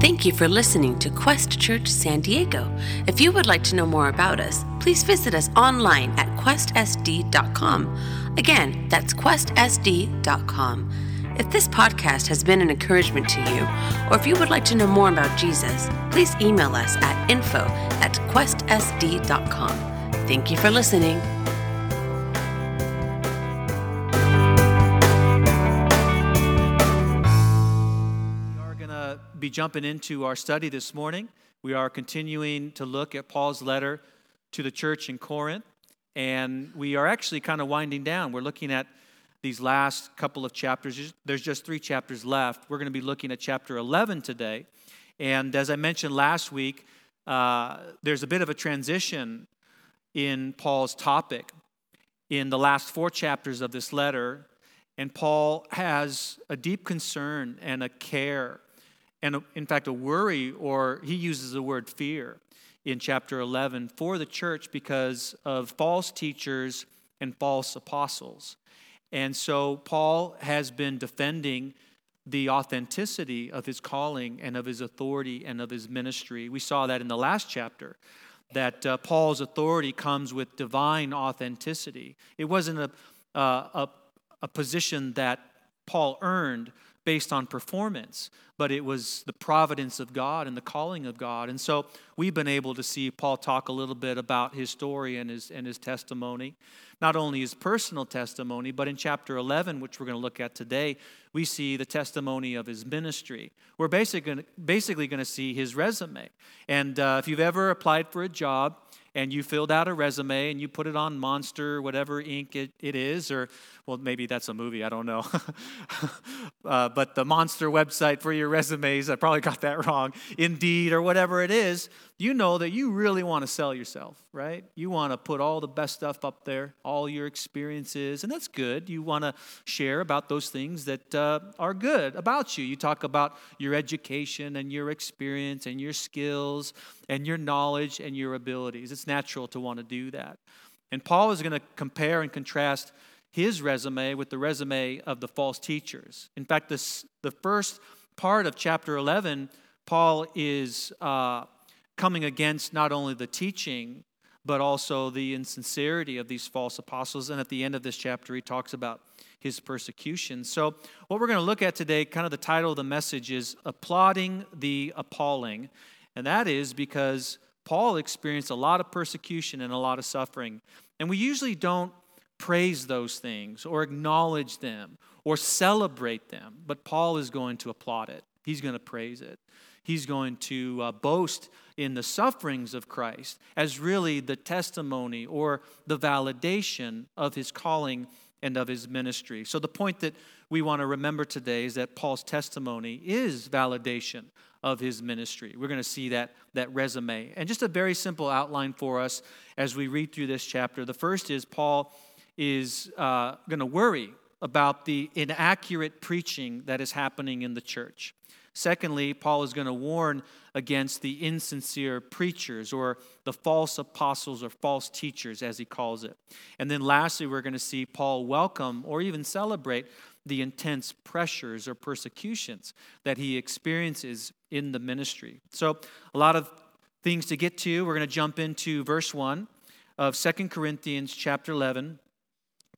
Thank you for listening to Quest Church San Diego. If you would like to know more about us, please visit us online at questsd.com. Again, that's questsd.com. If this podcast has been an encouragement to you, or if you would like to know more about Jesus, please email us at info at questsd.com. Thank you for listening. Be jumping into our study this morning. We are continuing to look at Paul's letter to the church in Corinth, and we are actually kind of winding down. We're looking at these last couple of chapters. There's just three chapters left. We're going to be looking at chapter 11 today. And as I mentioned last week, uh, there's a bit of a transition in Paul's topic in the last four chapters of this letter. And Paul has a deep concern and a care, and in fact, a worry, or he uses the word fear in chapter 11 for the church because of false teachers and false apostles. And so Paul has been defending the authenticity of his calling and of his authority and of his ministry. We saw that in the last chapter, that uh, Paul's authority comes with divine authenticity. It wasn't a, uh, a, a position that Paul earned based on performance, but it was the providence of God and the calling of God. And so we've been able to see Paul talk a little bit about his story and his, and his testimony not only his personal testimony, but in chapter 11, which we're going to look at today, we see the testimony of his ministry. We're basically basically going to see his resume. And uh, if you've ever applied for a job, and you filled out a resume and you put it on Monster, whatever ink it, it is, or, well, maybe that's a movie, I don't know. uh, but the Monster website for your resumes, I probably got that wrong, Indeed, or whatever it is, you know that you really want to sell yourself, right? You want to put all the best stuff up there, all your experiences, and that's good. You want to share about those things that uh, are good about you. You talk about your education and your experience and your skills and your knowledge and your abilities. It's natural to want to do that. And Paul is going to compare and contrast his resume with the resume of the false teachers. In fact, this, the first part of chapter 11, Paul is. Uh, coming against not only the teaching, but also the insincerity of these false apostles. And at the end of this chapter, he talks about his persecution. So, what we're going to look at today, kind of the title of the message is Applauding the Appalling. And that is because Paul experienced a lot of persecution and a lot of suffering. And we usually don't praise those things or acknowledge them or celebrate them, but Paul is going to applaud it. He's going to praise it. He's going to uh, boast in the sufferings of Christ as really the testimony or the validation of his calling and of his ministry. So, the point that we want to remember today is that Paul's testimony is validation of his ministry. We're going to see that, that resume. And just a very simple outline for us as we read through this chapter. The first is Paul is uh, going to worry about the inaccurate preaching that is happening in the church. Secondly, Paul is going to warn against the insincere preachers or the false apostles or false teachers, as he calls it. And then lastly, we're going to see Paul welcome or even celebrate the intense pressures or persecutions that he experiences in the ministry. So, a lot of things to get to. We're going to jump into verse 1 of Second Corinthians chapter 11.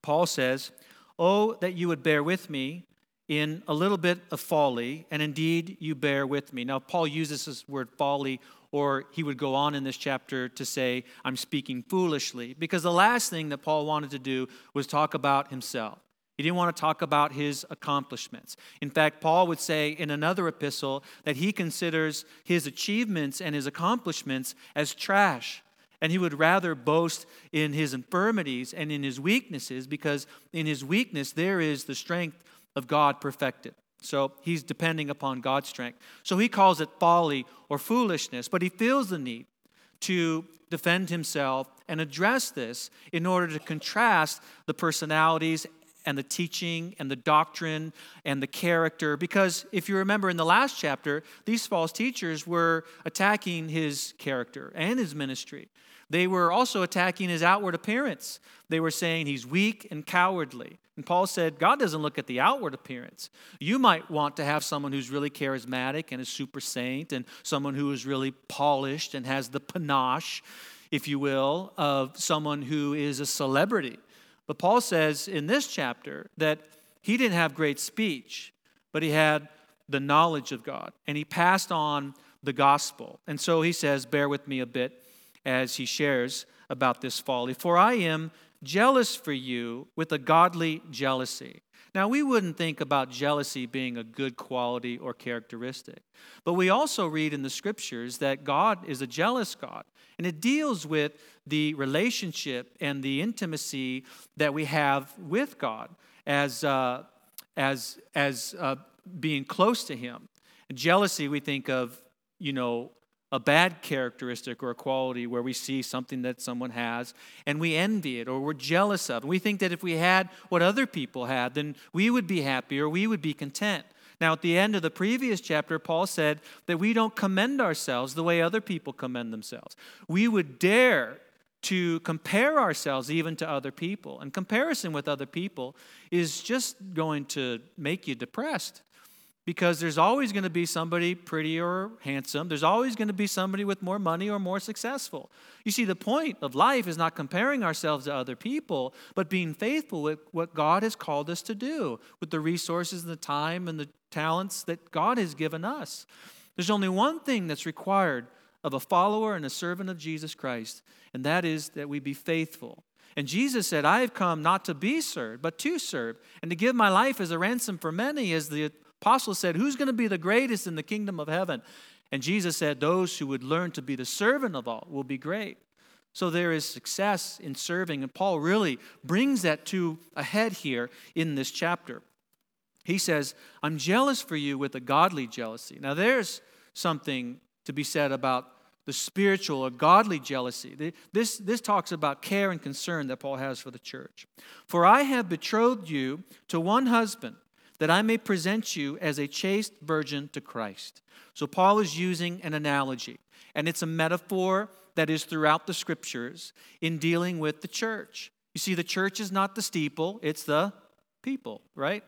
Paul says, Oh, that you would bear with me in a little bit of folly, and indeed you bear with me. Now, Paul uses this word folly, or he would go on in this chapter to say, I'm speaking foolishly, because the last thing that Paul wanted to do was talk about himself. He didn't want to talk about his accomplishments. In fact, Paul would say in another epistle that he considers his achievements and his accomplishments as trash. And he would rather boast in his infirmities and in his weaknesses because in his weakness there is the strength of God perfected. So he's depending upon God's strength. So he calls it folly or foolishness, but he feels the need to defend himself and address this in order to contrast the personalities and the teaching and the doctrine and the character. Because if you remember in the last chapter, these false teachers were attacking his character and his ministry. They were also attacking his outward appearance. They were saying he's weak and cowardly. And Paul said, God doesn't look at the outward appearance. You might want to have someone who's really charismatic and a super saint, and someone who is really polished and has the panache, if you will, of someone who is a celebrity. But Paul says in this chapter that he didn't have great speech, but he had the knowledge of God, and he passed on the gospel. And so he says, Bear with me a bit as he shares about this folly. For I am jealous for you with a godly jealousy. Now, we wouldn't think about jealousy being a good quality or characteristic, but we also read in the scriptures that God is a jealous God, and it deals with the relationship and the intimacy that we have with God as, uh, as, as uh, being close to Him. Jealousy, we think of, you know, a bad characteristic or a quality where we see something that someone has and we envy it or we're jealous of. And we think that if we had what other people had, then we would be happy or we would be content. Now, at the end of the previous chapter, Paul said that we don't commend ourselves the way other people commend themselves. We would dare to compare ourselves even to other people. And comparison with other people is just going to make you depressed because there's always going to be somebody pretty or handsome. There's always going to be somebody with more money or more successful. You see, the point of life is not comparing ourselves to other people, but being faithful with what God has called us to do, with the resources and the time and the talents that God has given us. There's only one thing that's required of a follower and a servant of Jesus Christ, and that is that we be faithful. And Jesus said, I have come not to be served, but to serve, and to give my life as a ransom for many, as the apostle said, Who's going to be the greatest in the kingdom of heaven? And Jesus said, Those who would learn to be the servant of all will be great. So there is success in serving. And Paul really brings that to a head here in this chapter. He says, I'm jealous for you with a godly jealousy. Now, there's something to be said about the spiritual or godly jealousy. This, this talks about care and concern that Paul has for the church. For I have betrothed you to one husband that I may present you as a chaste virgin to Christ. So, Paul is using an analogy, and it's a metaphor that is throughout the scriptures in dealing with the church. You see, the church is not the steeple, it's the people, right?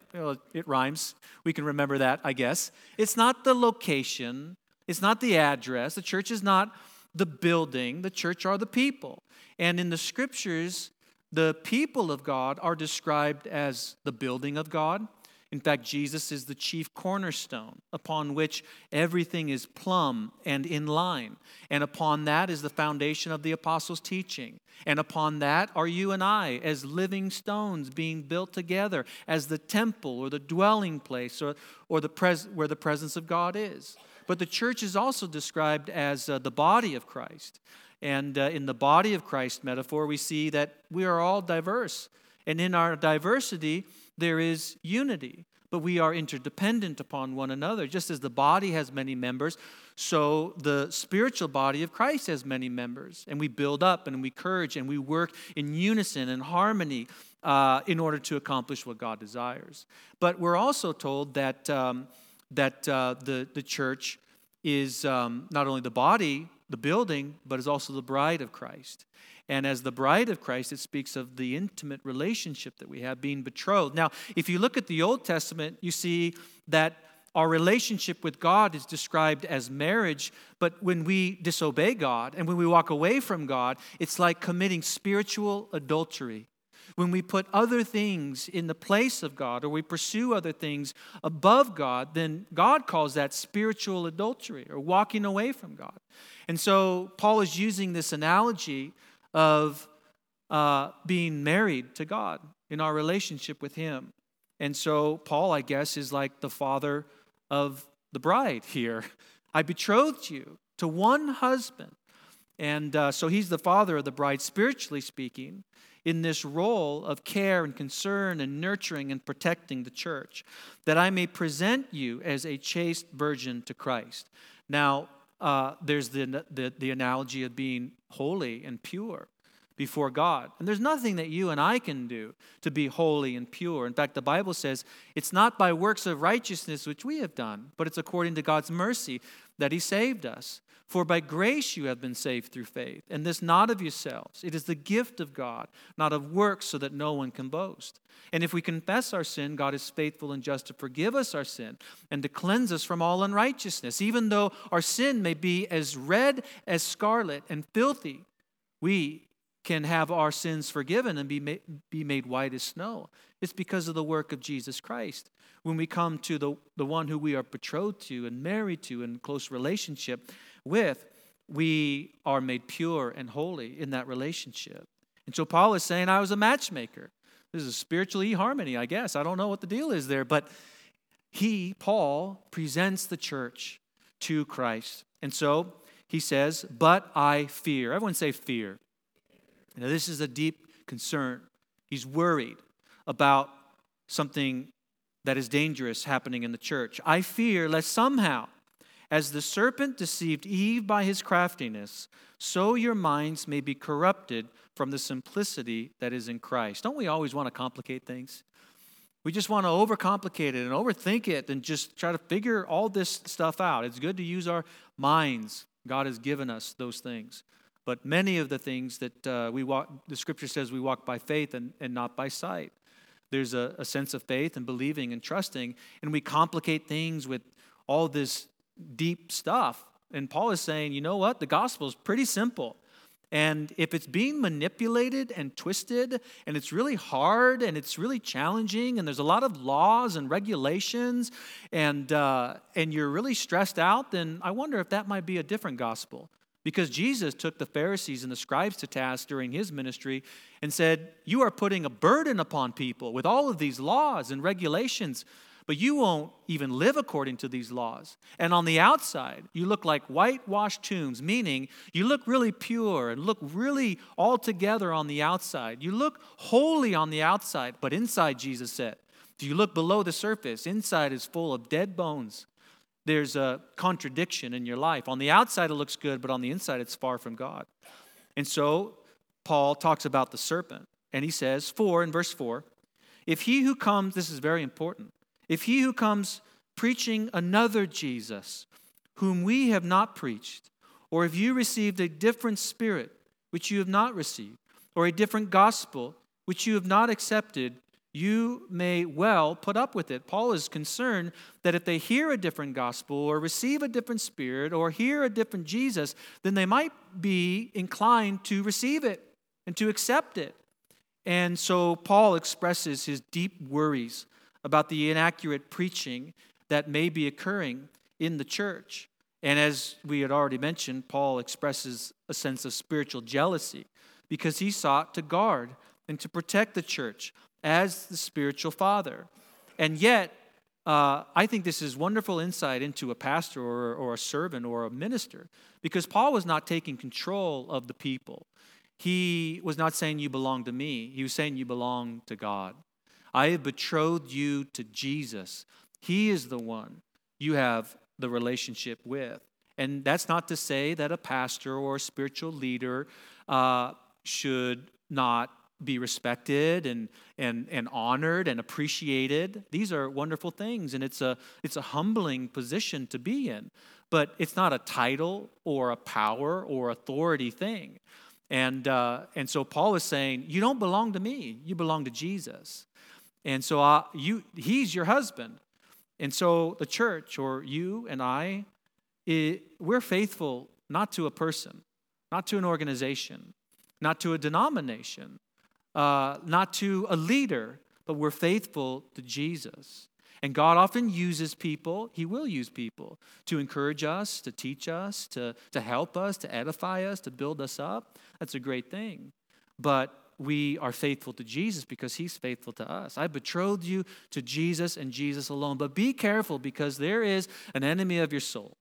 It rhymes. We can remember that, I guess. It's not the location, it's not the address. The church is not the building, the church are the people. And in the scriptures, the people of God are described as the building of God in fact, Jesus is the chief cornerstone upon which everything is plumb and in line. And upon that is the foundation of the apostles' teaching. And upon that are you and I as living stones being built together as the temple or the dwelling place or, or the pres- where the presence of God is. But the church is also described as uh, the body of Christ. And uh, in the body of Christ metaphor, we see that we are all diverse. And in our diversity, there is unity, but we are interdependent upon one another. Just as the body has many members, so the spiritual body of Christ has many members. And we build up and we encourage and we work in unison and harmony uh, in order to accomplish what God desires. But we're also told that, um, that uh, the, the church is um, not only the body, the building, but is also the bride of Christ. And as the bride of Christ, it speaks of the intimate relationship that we have being betrothed. Now, if you look at the Old Testament, you see that our relationship with God is described as marriage, but when we disobey God and when we walk away from God, it's like committing spiritual adultery. When we put other things in the place of God or we pursue other things above God, then God calls that spiritual adultery or walking away from God. And so Paul is using this analogy of uh, being married to God in our relationship with Him. And so, Paul, I guess, is like the father of the bride here. I betrothed you to one husband. And uh, so, he's the father of the bride, spiritually speaking, in this role of care and concern and nurturing and protecting the church, that I may present you as a chaste virgin to Christ. Now, uh, there's the, the, the analogy of being holy and pure. before God. And there's nothing that you and I can do to be holy and pure. In fact, the Bible says it's not by works of righteousness which we have done, but it's according to God's mercy that He saved us. For by grace you have been saved through faith, and this not of yourselves. It is the gift of God, not of works, so that no one can boast. And if we confess our sin, God is faithful and just to forgive us our sin and to cleanse us from all unrighteousness. Even though our sin may be as red as scarlet and filthy, we can have our sins forgiven and be made, be made white as snow. It's because of the work of Jesus Christ. When we come to the, the one who we are betrothed to and married to in close relationship with, we are made pure and holy in that relationship. And so Paul is saying, I was a matchmaker. This is a spiritual eHarmony, I guess. I don't know what the deal is there, but he, Paul, presents the church to Christ. And so he says, But I fear. Everyone say fear. Now, this is a deep concern. He's worried about something that is dangerous happening in the church. I fear lest somehow, as the serpent deceived Eve by his craftiness, so your minds may be corrupted from the simplicity that is in Christ. Don't we always want to complicate things? We just want to overcomplicate it and overthink it and just try to figure all this stuff out. It's good to use our minds. God has given us those things. But many of the things that uh, we walk, the scripture says we walk by faith and, and not by sight. There's a, a sense of faith and believing and trusting, and we complicate things with all this deep stuff. And Paul is saying, you know what? The gospel is pretty simple. And if it's being manipulated and twisted, and it's really hard and it's really challenging, and there's a lot of laws and regulations, and, uh, and you're really stressed out, then I wonder if that might be a different gospel. Because Jesus took the Pharisees and the scribes to task during his ministry and said, You are putting a burden upon people with all of these laws and regulations, but you won't even live according to these laws. And on the outside, you look like whitewashed tombs, meaning you look really pure and look really all together on the outside. You look holy on the outside, but inside, Jesus said, if you look below the surface, inside is full of dead bones there's a contradiction in your life. On the outside, it looks good, but on the inside, it's far from God. And so, Paul talks about the serpent, and he says, 4 in verse 4, if he who comes, this is very important, if he who comes preaching another Jesus, whom we have not preached, or if you received a different spirit, which you have not received, or a different gospel, which you have not accepted, you may well put up with it. Paul is concerned that if they hear a different gospel or receive a different spirit or hear a different Jesus, then they might be inclined to receive it and to accept it. And so Paul expresses his deep worries about the inaccurate preaching that may be occurring in the church. And as we had already mentioned, Paul expresses a sense of spiritual jealousy because he sought to guard and to protect the church as the spiritual father. And yet, uh, I think this is wonderful insight into a pastor or, or a servant or a minister because Paul was not taking control of the people. He was not saying, You belong to me. He was saying, You belong to God. I have betrothed you to Jesus. He is the one you have the relationship with. And that's not to say that a pastor or a spiritual leader uh, should not be respected and, and, and honored and appreciated. These are wonderful things, and it's a, it's a humbling position to be in. But it's not a title or a power or authority thing. And, uh, and so Paul is saying, You don't belong to me, you belong to Jesus. And so uh, you, he's your husband. And so the church, or you and I, it, we're faithful not to a person, not to an organization, not to a denomination, uh, not to a leader, but we're faithful to Jesus. And God often uses people, He will use people to encourage us, to teach us, to, to help us, to edify us, to build us up. That's a great thing. But we are faithful to Jesus because He's faithful to us. I betrothed you to Jesus and Jesus alone. But be careful because there is an enemy of your soul.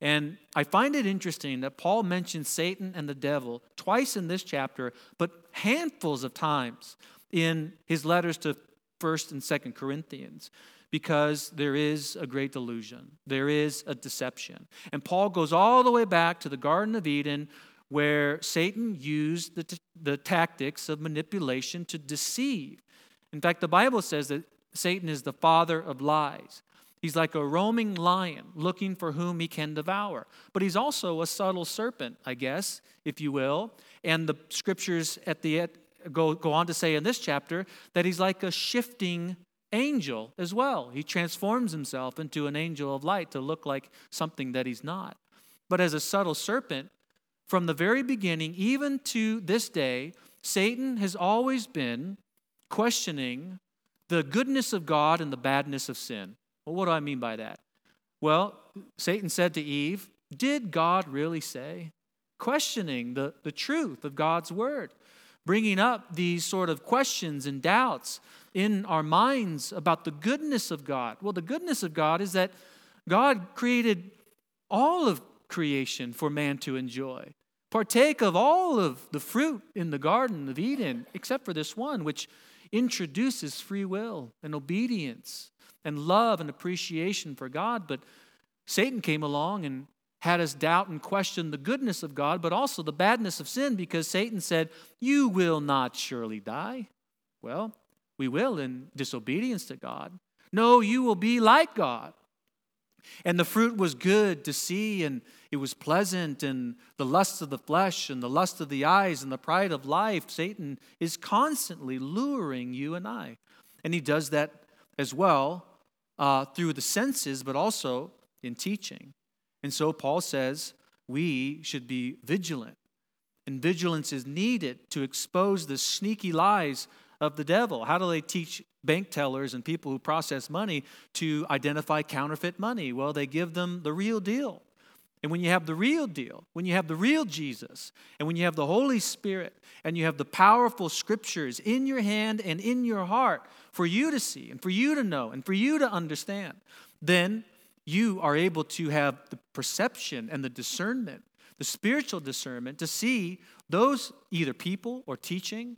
And I find it interesting that Paul mentions Satan and the devil twice in this chapter, but handfuls of times in his letters to 1st and 2nd Corinthians because there is a great delusion. There is a deception. And Paul goes all the way back to the Garden of Eden where Satan used the, t- the tactics of manipulation to deceive. In fact, the Bible says that Satan is the father of lies. He's like a roaming lion looking for whom he can devour. But he's also a subtle serpent, I guess, if you will. And the scriptures at the go, go on to say in this chapter that he's like a shifting angel as well. He transforms himself into an angel of light to look like something that he's not. But as a subtle serpent, from the very beginning, even to this day, Satan has always been questioning the goodness of God and the badness of sin. Well, what do I mean by that? Well, Satan said to Eve, Did God really say? Questioning the, the truth of God's word, bringing up these sort of questions and doubts in our minds about the goodness of God. Well, the goodness of God is that God created all of creation for man to enjoy. Partake of all of the fruit in the Garden of Eden, except for this one, which introduces free will and obedience and love and appreciation for God. But Satan came along and had us doubt and question the goodness of God, but also the badness of sin because Satan said, You will not surely die. Well, we will in disobedience to God. No, you will be like God. And the fruit was good to see, and it was pleasant, and the lust of the flesh, and the lust of the eyes, and the pride of life. Satan is constantly luring you and I. And he does that as well uh, through the senses, but also in teaching. And so Paul says we should be vigilant. And vigilance is needed to expose the sneaky lies of the devil. How do they teach bank tellers and people who process money to identify counterfeit money? Well, they give them the real deal. And when you have the real deal, when you have the real Jesus, and when you have the Holy Spirit, and you have the powerful scriptures in your hand and in your heart for you to see, and for you to know, and for you to understand, then you are able to have the perception and the discernment, the spiritual discernment, to see those either people or teaching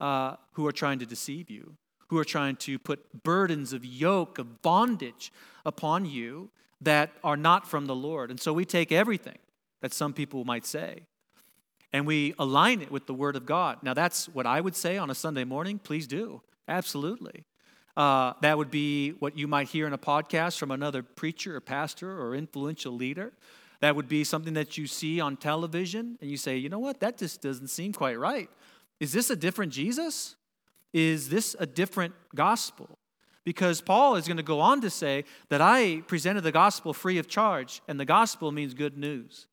uh, who are trying to deceive you, who are trying to put burdens of yoke, of bondage upon you that are not from the Lord. And so we take everything that some people might say and we align it with the Word of God. Now, that's what I would say on a Sunday morning. Please do. Absolutely. Uh, that would be what you might hear in a podcast from another preacher or pastor or influential leader. That would be something that you see on television and you say, you know what, that just doesn't seem quite right. Is this a different Jesus? Is this a different gospel? Because Paul is going to go on to say that I presented the gospel free of charge, and the gospel means good news.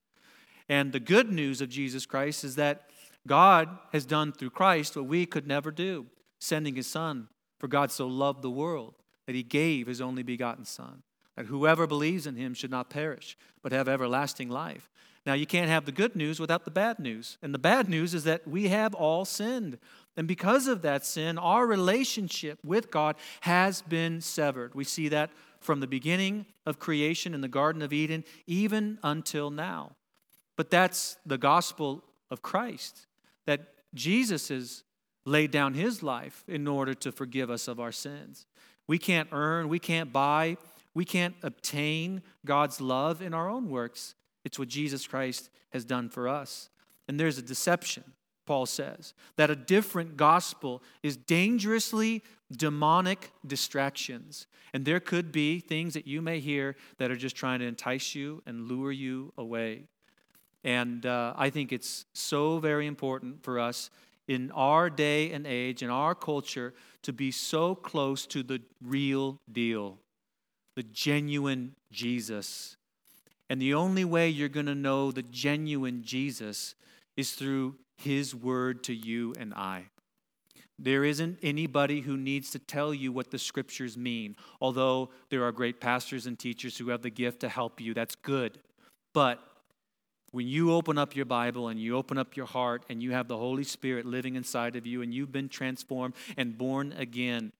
And the good news of Jesus Christ is that God has done through Christ what we could never do, sending his Son. For God so loved the world that he gave his only begotten Son, that whoever believes in him should not perish, but have everlasting life. Now, you can't have the good news without the bad news. And the bad news is that we have all sinned. And because of that sin, our relationship with God has been severed. We see that from the beginning of creation in the Garden of Eden, even until now. But that's the gospel of Christ, that Jesus has laid down his life in order to forgive us of our sins. We can't earn, we can't buy, we can't obtain God's love in our own works. It's what Jesus Christ has done for us. And there's a deception, Paul says, that a different gospel is dangerously demonic distractions. And there could be things that you may hear that are just trying to entice you and lure you away. And uh, I think it's so very important for us in our day and age, in our culture, to be so close to the real deal, the genuine Jesus and the only way you're going to know the genuine Jesus is through his word to you and I. There isn't anybody who needs to tell you what the scriptures mean, although there are great pastors and teachers who have the gift to help you. That's good. But when you open up your Bible and you open up your heart and you have the Holy Spirit living inside of you and you've been transformed and born again,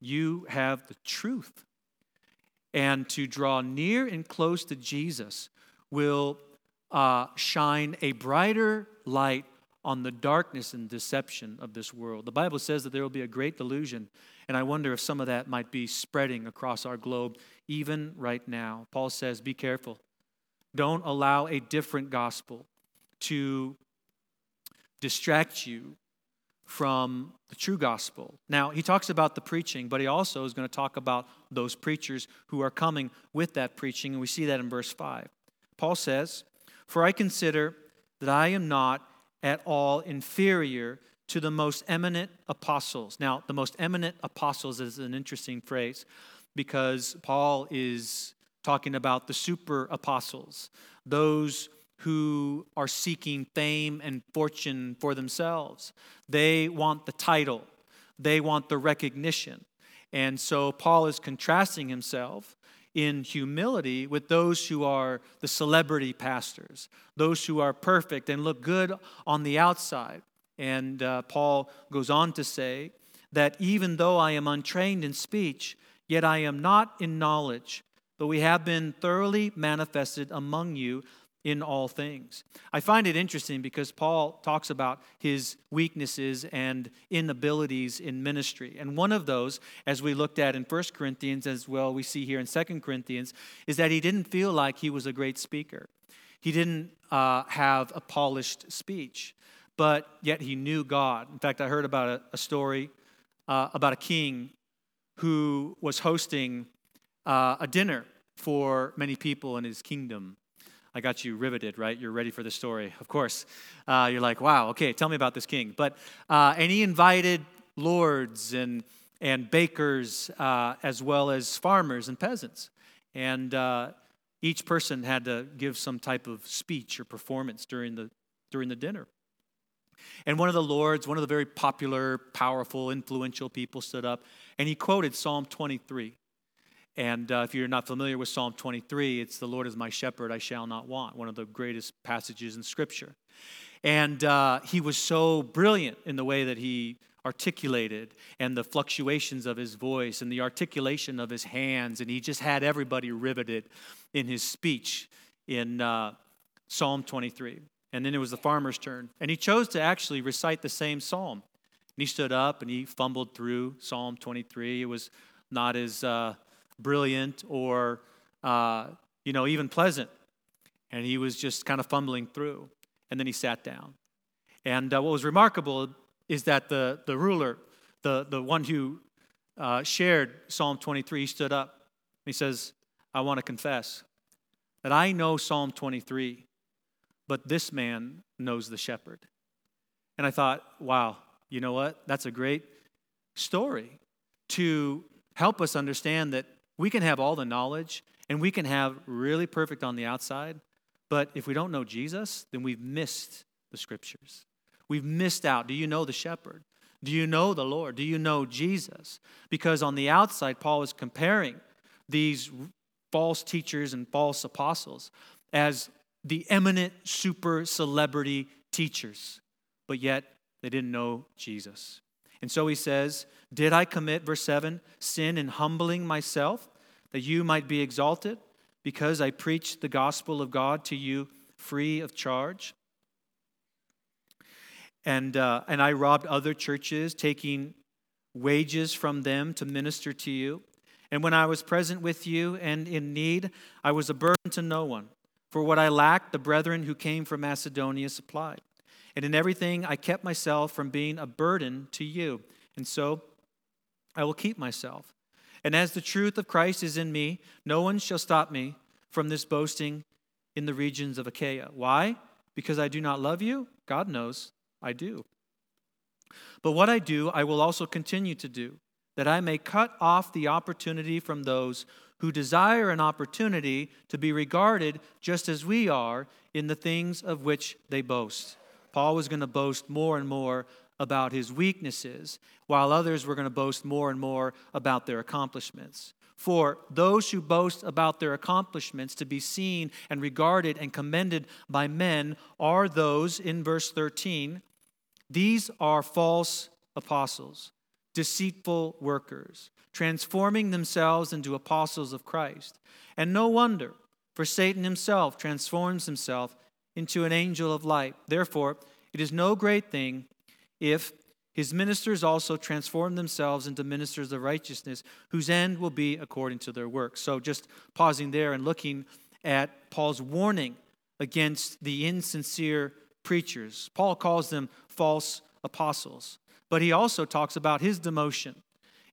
you have the truth and to draw near and close to Jesus will uh, shine a brighter light on the darkness and deception of this world. The Bible says that there will be a great delusion, and I wonder if some of that might be spreading across our globe even right now. Paul says, Be careful. Don't allow a different gospel to distract you from the true gospel. Now, he talks about the preaching, but he also is going to talk about those preachers who are coming with that preaching, and we see that in verse 5. Paul says, For I consider that I am not at all inferior to the most eminent apostles. Now, the most eminent apostles is an interesting phrase because Paul is talking about the super apostles, those who are seeking fame and fortune for themselves. They want the title, they want the recognition. And so Paul is contrasting himself in humility with those who are the celebrity pastors, those who are perfect and look good on the outside. And uh, Paul goes on to say that even though I am untrained in speech, yet I am not in knowledge, but we have been thoroughly manifested among you in all things. I find it interesting because Paul talks about his weaknesses and inabilities in ministry. And one of those, as we looked at in 1 Corinthians as well, we see here in 2 Corinthians, is that he didn't feel like he was a great speaker. He didn't uh, have a polished speech, but yet he knew God. In fact, I heard about a, a story uh, about a king who was hosting uh, a dinner for many people in his kingdom. I got you riveted, right? You're ready for the story, of course. Uh, you're like, wow, okay, tell me about this king. But uh, and he invited lords and and bakers uh, as well as farmers and peasants, and uh, each person had to give some type of speech or performance during the during the dinner. And one of the lords, one of the very popular, powerful, influential people, stood up and he quoted Psalm 23. And uh, if you're not familiar with Psalm 23, it's the Lord is my shepherd, I shall not want, one of the greatest passages in Scripture. And uh, he was so brilliant in the way that he articulated and the fluctuations of his voice and the articulation of his hands. And he just had everybody riveted in his speech in uh, Psalm 23. And then it was the farmer's turn. And he chose to actually recite the same psalm. And he stood up and he fumbled through Psalm 23. It was not as uh, brilliant or, uh, you know, even pleasant. And he was just kind of fumbling through. And then he sat down. And uh, what was remarkable is that the, the ruler, the, the one who uh, shared Psalm 23, he stood up. He says, I want to confess that I know Psalm 23, but this man knows the shepherd. And I thought, wow, you know what? That's a great story to help us understand that we can have all the knowledge and we can have really perfect on the outside, but if we don't know Jesus, then we've missed the scriptures. We've missed out. Do you know the shepherd? Do you know the Lord? Do you know Jesus? Because on the outside, Paul is comparing these false teachers and false apostles as the eminent super celebrity teachers, but yet they didn't know Jesus. And so he says, Did I commit, verse 7, sin in humbling myself that you might be exalted because I preached the gospel of God to you free of charge? And, uh, and I robbed other churches, taking wages from them to minister to you. And when I was present with you and in need, I was a burden to no one. For what I lacked, the brethren who came from Macedonia supplied. And in everything, I kept myself from being a burden to you. And so I will keep myself. And as the truth of Christ is in me, no one shall stop me from this boasting in the regions of Achaia. Why? Because I do not love you? God knows I do. But what I do, I will also continue to do, that I may cut off the opportunity from those who desire an opportunity to be regarded just as we are in the things of which they boast. Paul was going to boast more and more about his weaknesses, while others were going to boast more and more about their accomplishments. For those who boast about their accomplishments to be seen and regarded and commended by men are those, in verse 13, these are false apostles, deceitful workers, transforming themselves into apostles of Christ. And no wonder, for Satan himself transforms himself into an angel of light. Therefore, it is no great thing if his ministers also transform themselves into ministers of righteousness, whose end will be according to their works. So, just pausing there and looking at Paul's warning against the insincere preachers. Paul calls them false apostles. But he also talks about his demotion.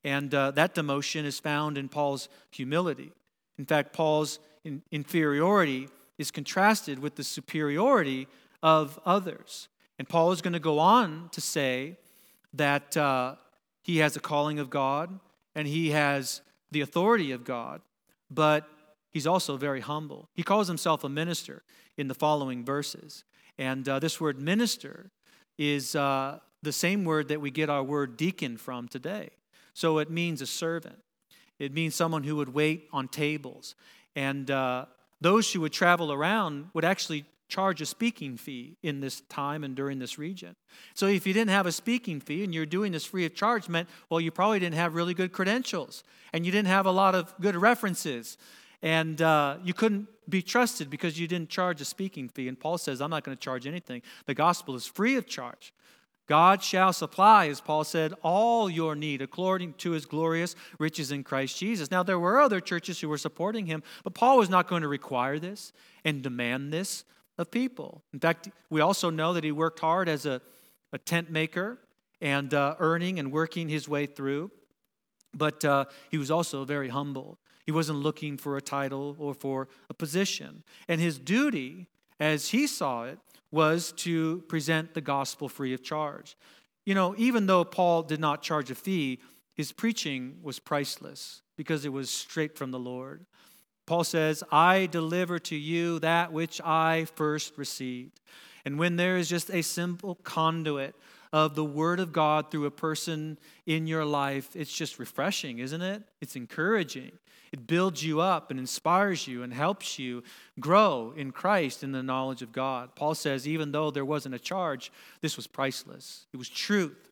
And uh, that demotion is found in Paul's humility. In fact, Paul's in- inferiority is contrasted with the superiority of others. And Paul is going to go on to say that uh, he has a calling of God and he has the authority of God, but he's also very humble. He calls himself a minister in the following verses. And uh, this word minister is uh, the same word that we get our word deacon from today. So it means a servant, it means someone who would wait on tables. And uh, those who would travel around would actually charge a speaking fee in this time and during this region. So if you didn't have a speaking fee and you're doing this free of charge, meant, well, you probably didn't have really good credentials and you didn't have a lot of good references and uh, you couldn't be trusted because you didn't charge a speaking fee. And Paul says, I'm not going to charge anything. The gospel is free of charge. God shall supply, as Paul said, all your need according to his glorious riches in Christ Jesus. Now, there were other churches who were supporting him, but Paul was not going to require this and demand this of people. In fact, we also know that he worked hard as a, a tent maker and uh, earning and working his way through, but uh, he was also very humble. He wasn't looking for a title or for a position. And his duty, as he saw it, was to present the gospel free of charge. You know, even though Paul did not charge a fee, his preaching was priceless because it was straight from the Lord. Paul says, I deliver to you that which I first received. And when there is just a simple conduit of the Word of God through a person in your life, it's just refreshing, isn't it? It's encouraging. It builds you up and inspires you and helps you grow in Christ in the knowledge of God. Paul says, even though there wasn't a charge, this was priceless. It was truth.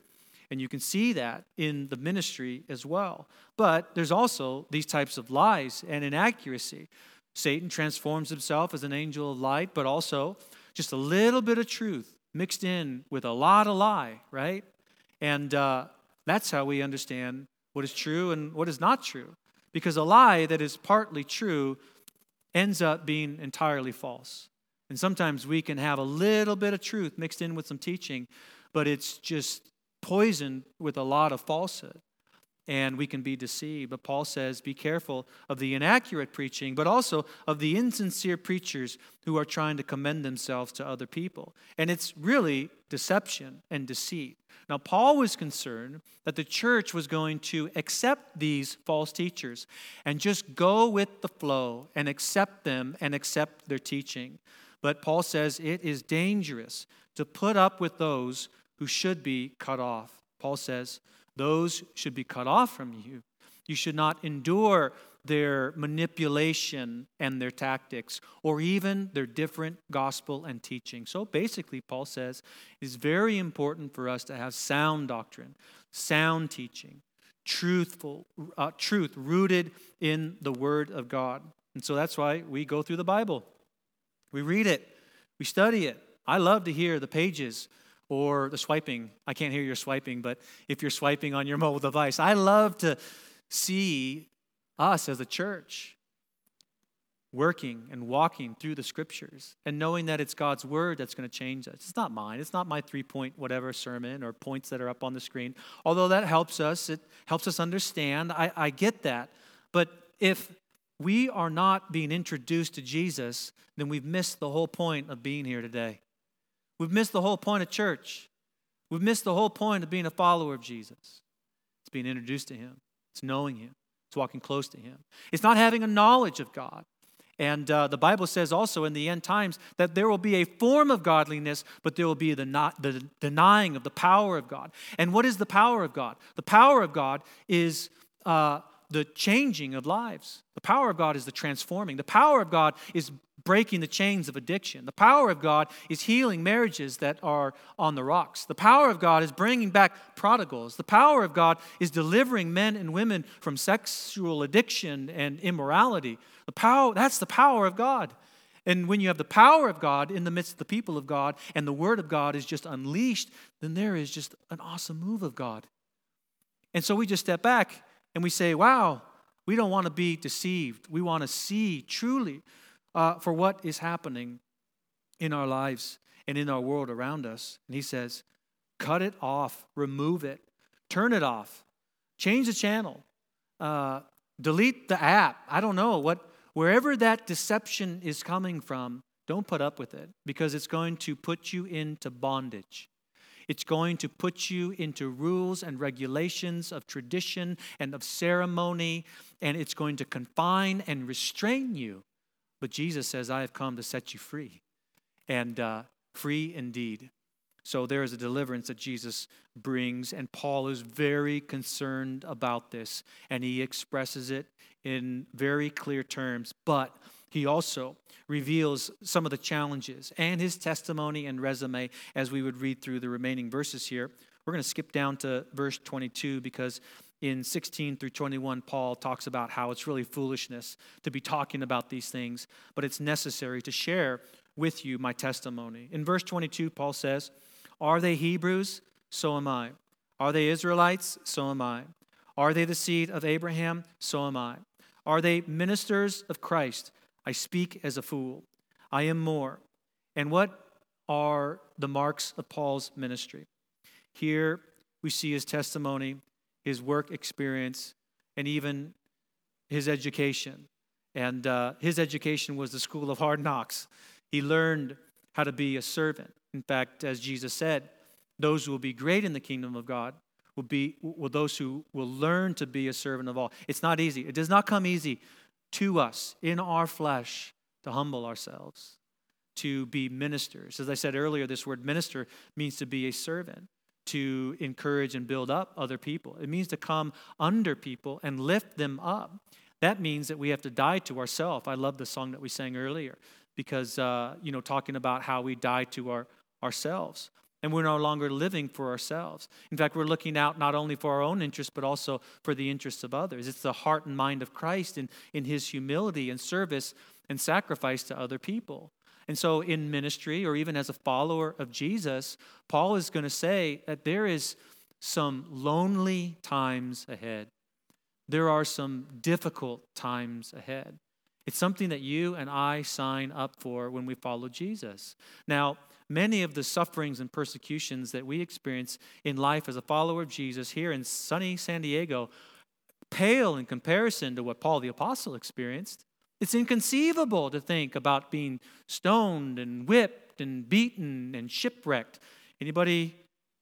And you can see that in the ministry as well. But there's also these types of lies and inaccuracy. Satan transforms himself as an angel of light, but also just a little bit of truth mixed in with a lot of lie, right? And uh, that's how we understand what is true and what is not true. Because a lie that is partly true ends up being entirely false. And sometimes we can have a little bit of truth mixed in with some teaching, but it's just poisoned with a lot of falsehood. And we can be deceived. But Paul says, be careful of the inaccurate preaching, but also of the insincere preachers who are trying to commend themselves to other people. And it's really deception and deceit. Now, Paul was concerned that the church was going to accept these false teachers and just go with the flow and accept them and accept their teaching. But Paul says it is dangerous to put up with those who should be cut off. Paul says, those should be cut off from you. You should not endure their manipulation and their tactics, or even their different gospel and teaching. So basically, Paul says it's very important for us to have sound doctrine, sound teaching, truthful uh, truth rooted in the Word of God. And so that's why we go through the Bible. We read it, we study it. I love to hear the pages or the swiping. I can't hear your swiping, but if you're swiping on your mobile device, I love to see us as a church working and walking through the scriptures and knowing that it's God's word that's going to change us. It's not mine. It's not my three point whatever sermon or points that are up on the screen. Although that helps us, it helps us understand. I, I get that. But if we are not being introduced to Jesus, then we've missed the whole point of being here today. We've missed the whole point of church. We've missed the whole point of being a follower of Jesus. It's being introduced to Him, it's knowing Him, it's walking close to Him. It's not having a knowledge of God. And uh, the Bible says also in the end times that there will be a form of godliness, but there will be the, not, the denying of the power of God. And what is the power of God? The power of God is uh, the changing of lives. The power of God is the transforming. The power of God is breaking the chains of addiction. The power of God is healing marriages that are on the rocks. The power of God is bringing back prodigals. The power of God is delivering men and women from sexual addiction and immorality. The power that's the power of God. And when you have the power of God in the midst of the people of God and the word of God is just unleashed, then there is just an awesome move of God. And so we just step back and we say, "Wow, we don't want to be deceived. We want to see truly uh, for what is happening in our lives and in our world around us. And he says, cut it off, remove it, turn it off, change the channel, uh, delete the app. I don't know what, wherever that deception is coming from, don't put up with it because it's going to put you into bondage. It's going to put you into rules and regulations of tradition and of ceremony, and it's going to confine and restrain you. But Jesus says, I have come to set you free, and uh, free indeed. So there is a deliverance that Jesus brings, and Paul is very concerned about this, and he expresses it in very clear terms. But he also reveals some of the challenges and his testimony and resume as we would read through the remaining verses here. We're going to skip down to verse 22 because in 16 through 21, Paul talks about how it's really foolishness to be talking about these things, but it's necessary to share with you my testimony. In verse 22, Paul says, Are they Hebrews? So am I. Are they Israelites? So am I. Are they the seed of Abraham? So am I. Are they ministers of Christ? I speak as a fool. I am more. And what are the marks of Paul's ministry? Here we see his testimony, his work experience, and even his education. And uh, his education was the school of hard knocks. He learned how to be a servant. In fact, as Jesus said, those who will be great in the kingdom of God will be will those who will learn to be a servant of all. It's not easy. It does not come easy to us in our flesh to humble ourselves, to be ministers. As I said earlier, this word minister means to be a servant, to encourage and build up other people. It means to come under people and lift them up. That means that we have to die to ourselves. I love the song that we sang earlier because, uh, you know, talking about how we die to our, ourselves and we're no longer living for ourselves. In fact, we're looking out not only for our own interests, but also for the interests of others. It's the heart and mind of Christ in, in his humility and service and sacrifice to other people. And so, in ministry, or even as a follower of Jesus, Paul is going to say that there is some lonely times ahead. There are some difficult times ahead. It's something that you and I sign up for when we follow Jesus. Now, many of the sufferings and persecutions that we experience in life as a follower of Jesus here in sunny San Diego pale in comparison to what Paul the Apostle experienced. It's inconceivable to think about being stoned and whipped and beaten and shipwrecked. Anybody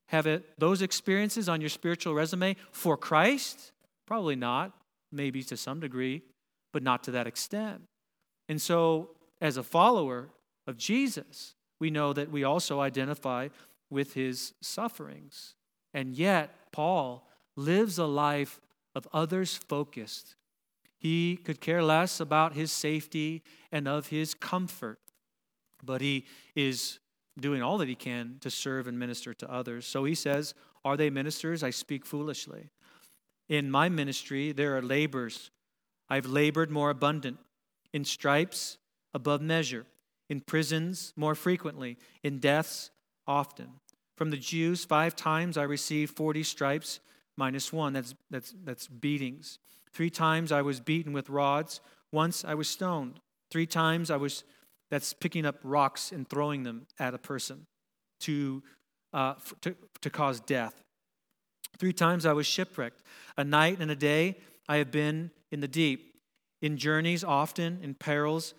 have it, those experiences on your spiritual resume for Christ? Probably not, maybe to some degree, but not to that extent. And so, as a follower of Jesus, we know that we also identify with his sufferings. And yet, Paul lives a life of others focused. He could care less about his safety and of his comfort, but he is doing all that he can to serve and minister to others. So he says, Are they ministers? I speak foolishly. In my ministry, there are labors. I've labored more abundant, in stripes above measure, in prisons more frequently, in deaths often. From the Jews, five times I received 40 stripes minus one. That's, that's, that's beatings. Three times I was beaten with rods. Once I was stoned. Three times I was, that's picking up rocks and throwing them at a person to, uh, to, to cause death. Three times I was shipwrecked. A night and a day I have been in the deep, in journeys often, in perils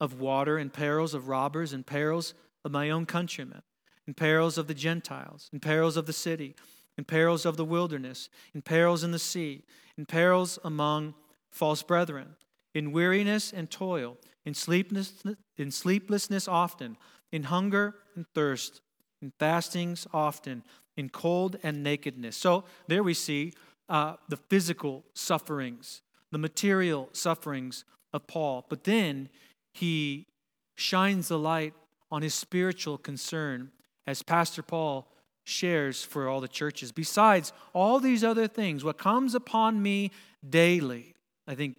of water, in perils of robbers, in perils of my own countrymen, in perils of the Gentiles, in perils of the city, in perils of the wilderness, in perils in the sea, in perils among false brethren, in weariness and toil, in sleeplessness, in sleeplessness often, in hunger and thirst, in fastings often, in cold and nakedness. So there we see uh, the physical sufferings, the material sufferings of Paul. But then he shines the light on his spiritual concern as Pastor Paul shares for all the churches. Besides all these other things, what comes upon me daily, I think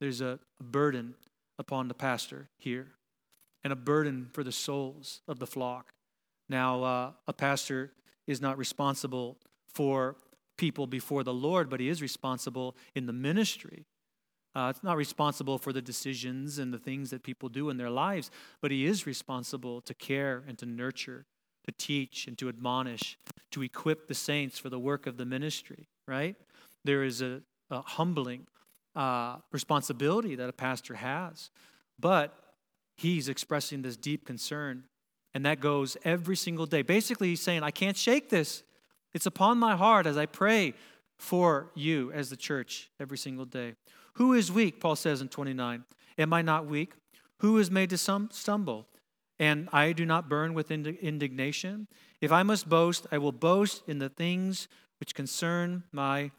there's a burden upon the pastor here and a burden for the souls of the flock. Now, uh, a pastor is not responsible for people before the Lord, but he is responsible in the ministry Uh, it's not responsible for the decisions and the things that people do in their lives, but he is responsible to care and to nurture, to teach and to admonish, to equip the saints for the work of the ministry, right? There is a, a humbling uh, responsibility that a pastor has, but he's expressing this deep concern, and that goes every single day. Basically, he's saying, I can't shake this. It's upon my heart as I pray for you as the church every single day. Who is weak? Paul says in 29. Am I not weak? Who is made to stumble? And I do not burn with indignation. If I must boast, I will boast in the things which concern my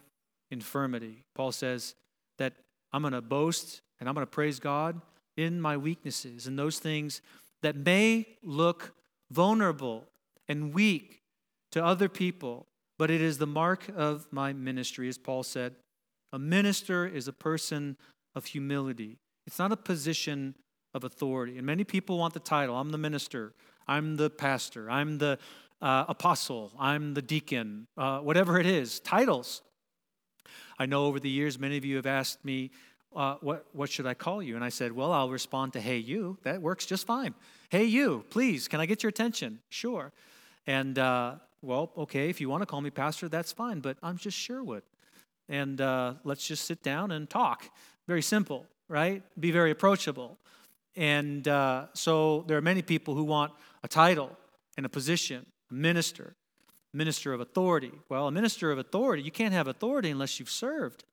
infirmity. Paul says that I'm going to boast and I'm going to praise God in my weaknesses and those things that may look vulnerable and weak to other people, but it is the mark of my ministry, as Paul said. A minister is a person of humility, it's not a position of authority. And many people want the title I'm the minister, I'm the pastor, I'm the uh, apostle, I'm the deacon, uh, whatever it is, titles. I know over the years, many of you have asked me, uh, what, what should I call you? And I said, Well, I'll respond to hey, you. That works just fine. Hey, you, please, can I get your attention? Sure. And, uh, well, okay, if you want to call me pastor, that's fine, but I'm just Sherwood. And uh, let's just sit down and talk. Very simple, right? Be very approachable. And uh, so there are many people who want a title and a position, a minister, minister of authority. Well, a minister of authority, you can't have authority unless you've served.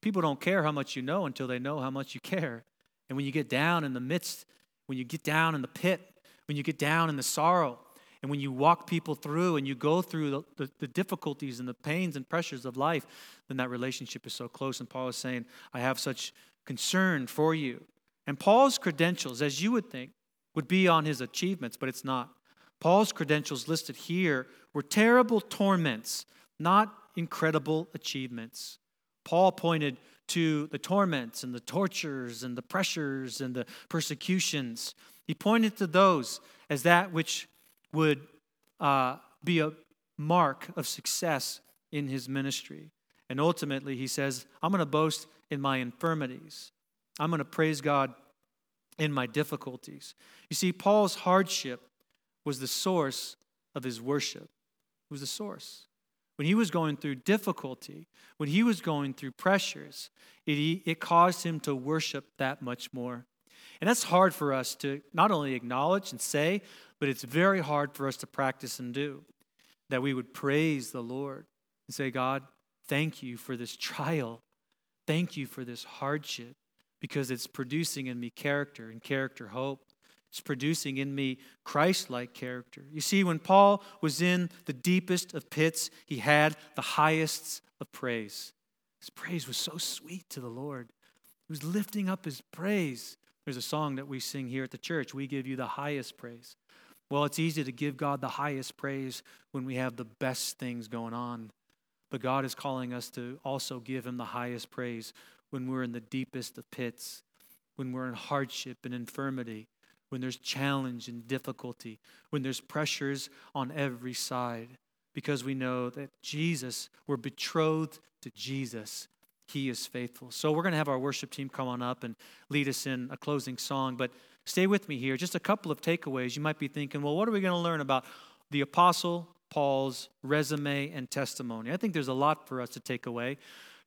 People don't care how much you know until they know how much you care. And when you get down in the midst, when you get down in the pit, when you get down in the sorrow, and when you walk people through and you go through the, the, the, difficulties and the pains and pressures of life, then that relationship is so close. And Paul is saying, I have such concern for you. And Paul's credentials, as you would think, would be on his achievements, but it's not. Paul's credentials listed here were terrible torments, not incredible achievements. Paul pointed to the torments and the tortures and the pressures and the persecutions. He pointed to those as that which would uh, be a mark of success in his ministry. And ultimately, he says, I'm going to boast in my infirmities. I'm going to praise God in my difficulties. You see, Paul's hardship was the source of his worship. It was the source. When he was going through difficulty, when he was going through pressures, it, it caused him to worship that much more. And that's hard for us to not only acknowledge and say, but it's very hard for us to practice and do. That we would praise the Lord and say, God, thank you for this trial. Thank you for this hardship because it's producing in me character and character hope. It's producing in me Christ like character. You see, when Paul was in the deepest of pits, he had the highest of praise. His praise was so sweet to the Lord. He was lifting up his praise. There's a song that we sing here at the church We give you the highest praise. Well, it's easy to give God the highest praise when we have the best things going on. But God is calling us to also give Him the highest praise when we're in the deepest of pits, when we're in hardship and infirmity, when there's challenge and difficulty, when there's pressures on every side, because we know that Jesus, we're betrothed to Jesus. He is faithful. So we're going to have our worship team come on up and lead us in a closing song. But stay with me here. Just a couple of takeaways. You might be thinking, well, what are we going to learn about the Apostle Paul's resume and testimony? I think there's a lot for us to take away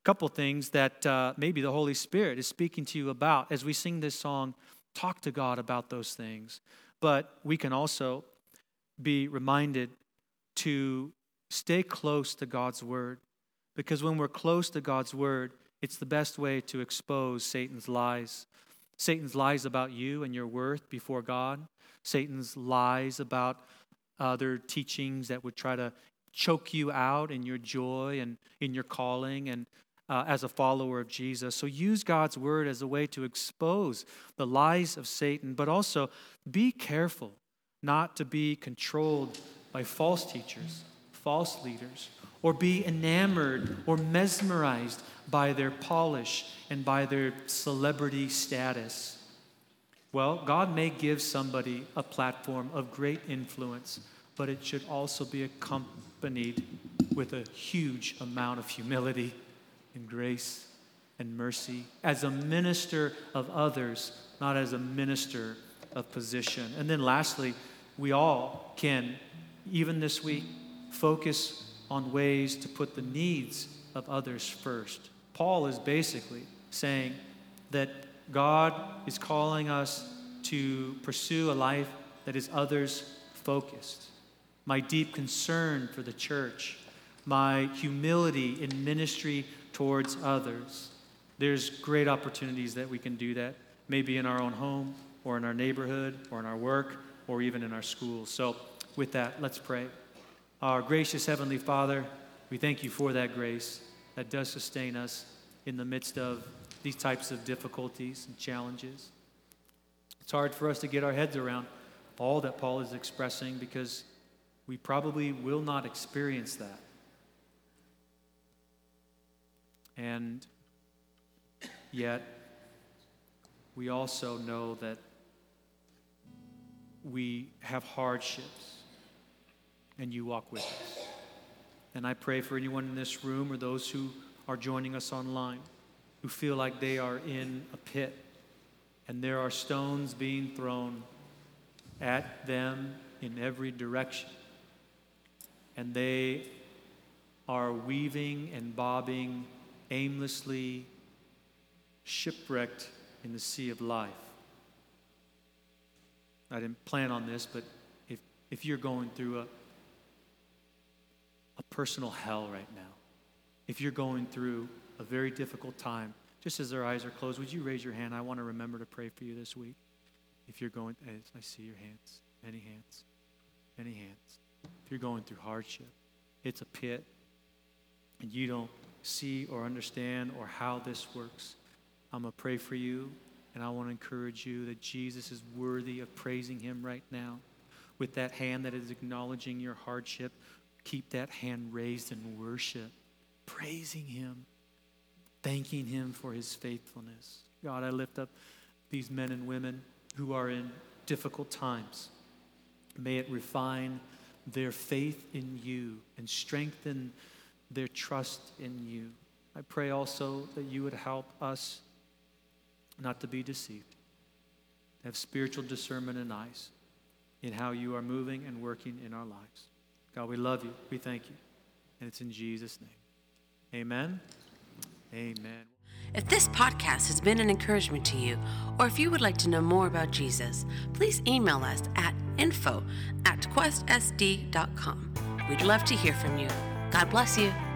couple things that uh, maybe the Holy Spirit is speaking to you about as we sing this song. Talk to God about those things. But we can also be reminded to stay close to God's Word. Because when we're close to God's Word, it's the best way to expose Satan's lies. Satan's lies about you and your worth before God, Satan's lies about other teachings that would try to choke you out in your joy and in your calling and uh, as a follower of Jesus. So use God's word as a way to expose the lies of Satan, but also be careful not to be controlled by false teachers, false leaders, or be enamored or mesmerized by their polish and by their celebrity status. Well, God may give somebody a platform of great influence, but it should also be accompanied with a huge amount of humility and grace and mercy, as a minister of others, not as a minister of position. And then lastly, we all can, even this week, focus on ways to put the needs of others first. Paul is basically saying that God is calling us to pursue a life that is others focused. My deep concern for the church, my humility in ministry towards others. There's great opportunities that we can do that, maybe in our own home or in our neighborhood or in our work or even in our schools. So, with that, let's pray. Our gracious Heavenly Father, we thank you for that grace that does sustain us in the midst of these types of difficulties and challenges. It's hard for us to get our heads around all that Paul is expressing because we probably will not experience that. And yet, we also know that we have hardships and you walk with us. And I pray for anyone in this room or those who are joining us online who feel like they are in a pit and there are stones being thrown at them in every direction. And they are weaving and bobbing aimlessly, shipwrecked in the sea of life. I didn't plan on this, but if, if you're going through a, a personal hell right now, if you're going through a very difficult time, just as our eyes are closed, would you raise your hand? I want to remember to pray for you this week. If you're going, eh, I see your hands, many hands, many hands. If you're going through hardship, it's a pit, and you don't see or understand or how this works, I'm going to pray for you, and I want to encourage you that Jesus is worthy of praising him right now. With that hand that is acknowledging your hardship, keep that hand raised in worship, praising him, thanking him for his faithfulness. God, I lift up these men and women who are in difficult times. May it refine their faith in you and strengthen their trust in you. I pray also that you would help us not to be deceived, have spiritual discernment and eyes in how you are moving and working in our lives. God, we love you. We thank you. And it's in Jesus' name. Amen. Amen. If this podcast has been an encouragement to you, or if you would like to know more about Jesus, please email us at info at questsd.com. We'd love to hear from you. God bless you.